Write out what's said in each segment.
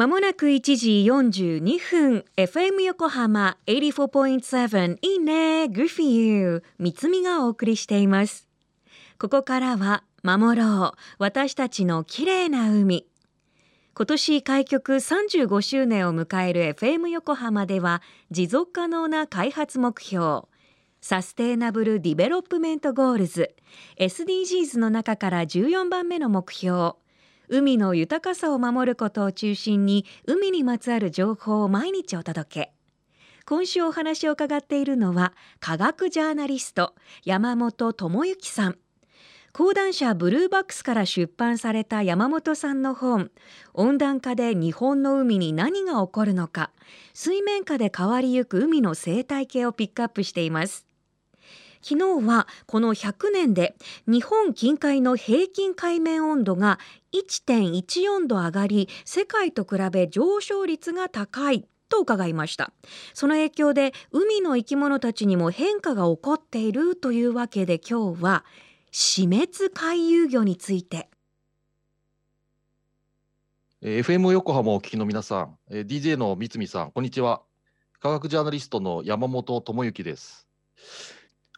まもなく1時42分 FM 横浜84.7いいね Good for you MITSUMI がお送りしています。ここからは守ろう私たちの綺麗な海。今年開局35周年を迎える FM 横浜では持続可能な開発目標 Sustainable Development Goals SDGs の中から14番目の目標海の豊かさを守ることを中心に海にまつわる情報を毎日お届け。今週お話を伺っているのは科学ジャーナリスト山本智之さん。講談社ブルーバックスから出版された山本さんの本。温暖化で日本の海に何が起こるのか。水面下で変わりゆく海の生態系をピックアップしています。昨日はこの100年で日本近海の平均海面温度が1.14度上がり世界と比べ上昇率が高いと伺いました。その影響で海の生き物たちにも変化が起こっているというわけで今日は死滅回遊魚について。FM 横浜をお聞きの皆さん DJ の三見さんこんにちは。科学ジャーナリストの山本智之です。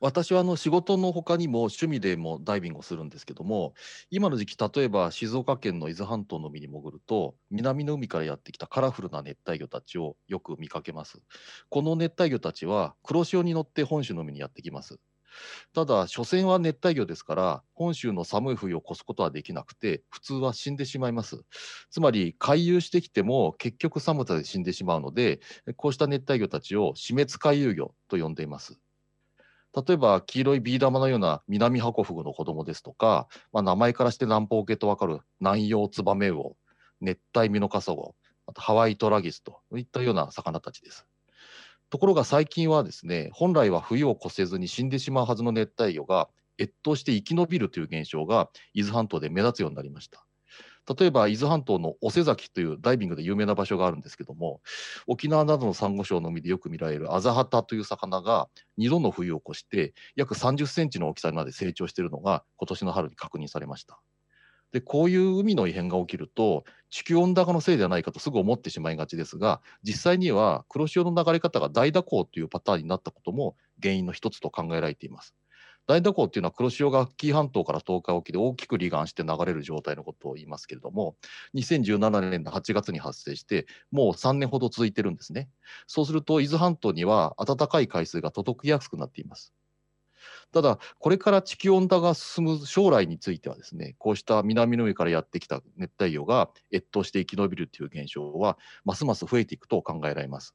私はあの仕事のほかにも趣味でもダイビングをするんですけども今の時期例えば静岡県の伊豆半島の海に潜ると南の海からやってきたカラフルな熱帯魚たちをよく見かけます。この熱帯魚たちは黒潮に乗って本州の海にやってきます。ただ所詮は熱帯魚ですから本州の寒い冬を越すことはできなくて普通は死んでしまいます。つまり回遊してきても結局寒さで死んでしまうのでこうした熱帯魚たちを死滅回遊魚と呼んでいます。例えば黄色いビー玉のようなミナミハコフグの子供ですとか、まあ、名前からして南方系とわかる南洋ツバメウオ、熱帯ミノカサゴ、あとハワイトラギスといったような魚たちです。ところが最近はですね、本来は冬を越せずに死んでしまうはずの熱帯魚が越冬して生き延びるという現象が伊豆半島で目立つようになりました。例えば伊豆半島の尾瀬崎というダイビングで有名な場所があるんですけども沖縄などのサンゴ礁の海でよく見られるアザハタという魚が2度の冬を越して約30センチの大きさまで成長しているのが今年の春に確認されました。でこういう海の異変が起きると地球温暖化のせいではないかとすぐ思ってしまいがちですが実際には黒潮の流れ方が大蛇行というパターンになったことも原因の一つと考えられています。大蛇行っていうのは黒潮が紀伊半島から東海沖で大きく離岸して流れる状態のことを言いますけれども2017年の8月に発生してもう3年ほど続いてるんですね。そうすると伊豆半島には暖かい海水が届きやすくなっています。ただこれから地球温暖化が進む将来についてはですねこうした南の上からやってきた熱帯魚が越冬して生き延びるという現象はますます増えていくと考えられます。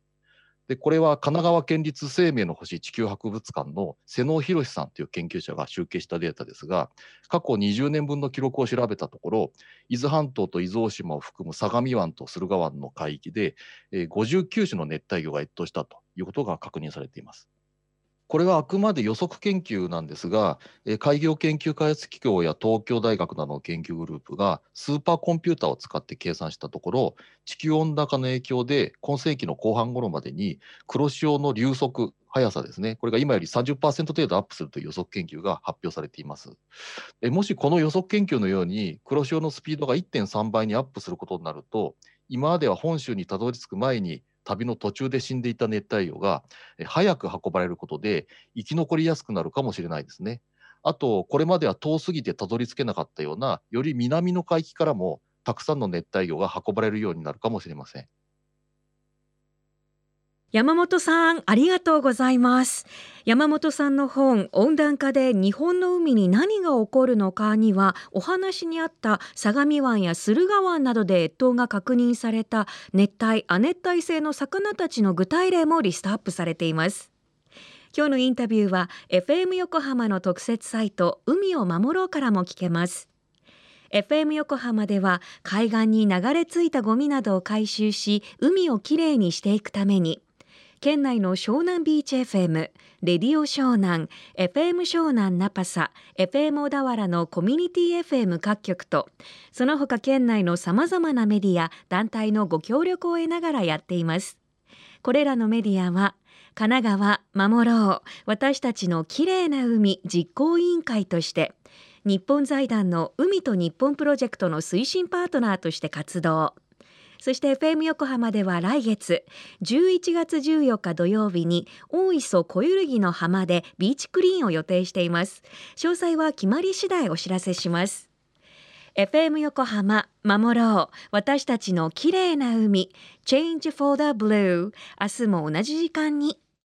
でこれは神奈川県立生命の星地球博物館の瀬能博さんという研究者が集計したデータですが過去20年分の記録を調べたところ伊豆半島と伊豆大島を含む相模湾と駿河湾の海域で、59種の熱帯魚が越冬したということが確認されています。これはあくまで予測研究なんですが、海洋研究開発機構や東京大学などの研究グループがスーパーコンピューターを使って計算したところ、地球温暖化の影響で今世紀の後半頃までに黒潮の流速、速さですね、これが今より30%程度アップするという予測研究が発表されていますえ。もしこの予測研究のように黒潮のスピードが1.3倍にアップすることになると、今までは本州にたどり着く前に旅の途中で死んでいた熱帯魚が早く運ばれることで生き残りやすくなるかもしれないですね。あと、これまでは遠すぎてたどり着けなかったような、より南の海域からもたくさんの熱帯魚が運ばれるようになるかもしれません。山本さんありがとうございます。山本さんの本温暖化で日本の海に何が起こるのかにはお話にあった相模湾や駿河湾などで越冬が確認された熱帯亜熱帯性の魚たちの具体例もリストアップされています。今日のインタビューは FM 横浜の特設サイト海を守ろうからも聞けます。FM 横浜では海岸に流れ着いたゴミなどを回収し海をきれいにしていくために県内の湘南ビーチ FM、レディオ湘南、FM 湘南ナパサ、FM 小田原のコミュニティ FM 各局と、その他県内の様々なメディア、団体のご協力を得ながらやっています。これらのメディアは、神奈川守ろう私たちのきれいな海実行委員会として日本財団の海と日本プロジェクトの推進パートナーとして活動そして FM 横浜では来月11月14日土曜日に大磯小ゆるぎの浜でビーチクリーンを予定しています。詳細は決まり次第お知らせします。FM 横浜守ろう。私たちの綺麗な海 Change for the Blue 明日も同じ時間に。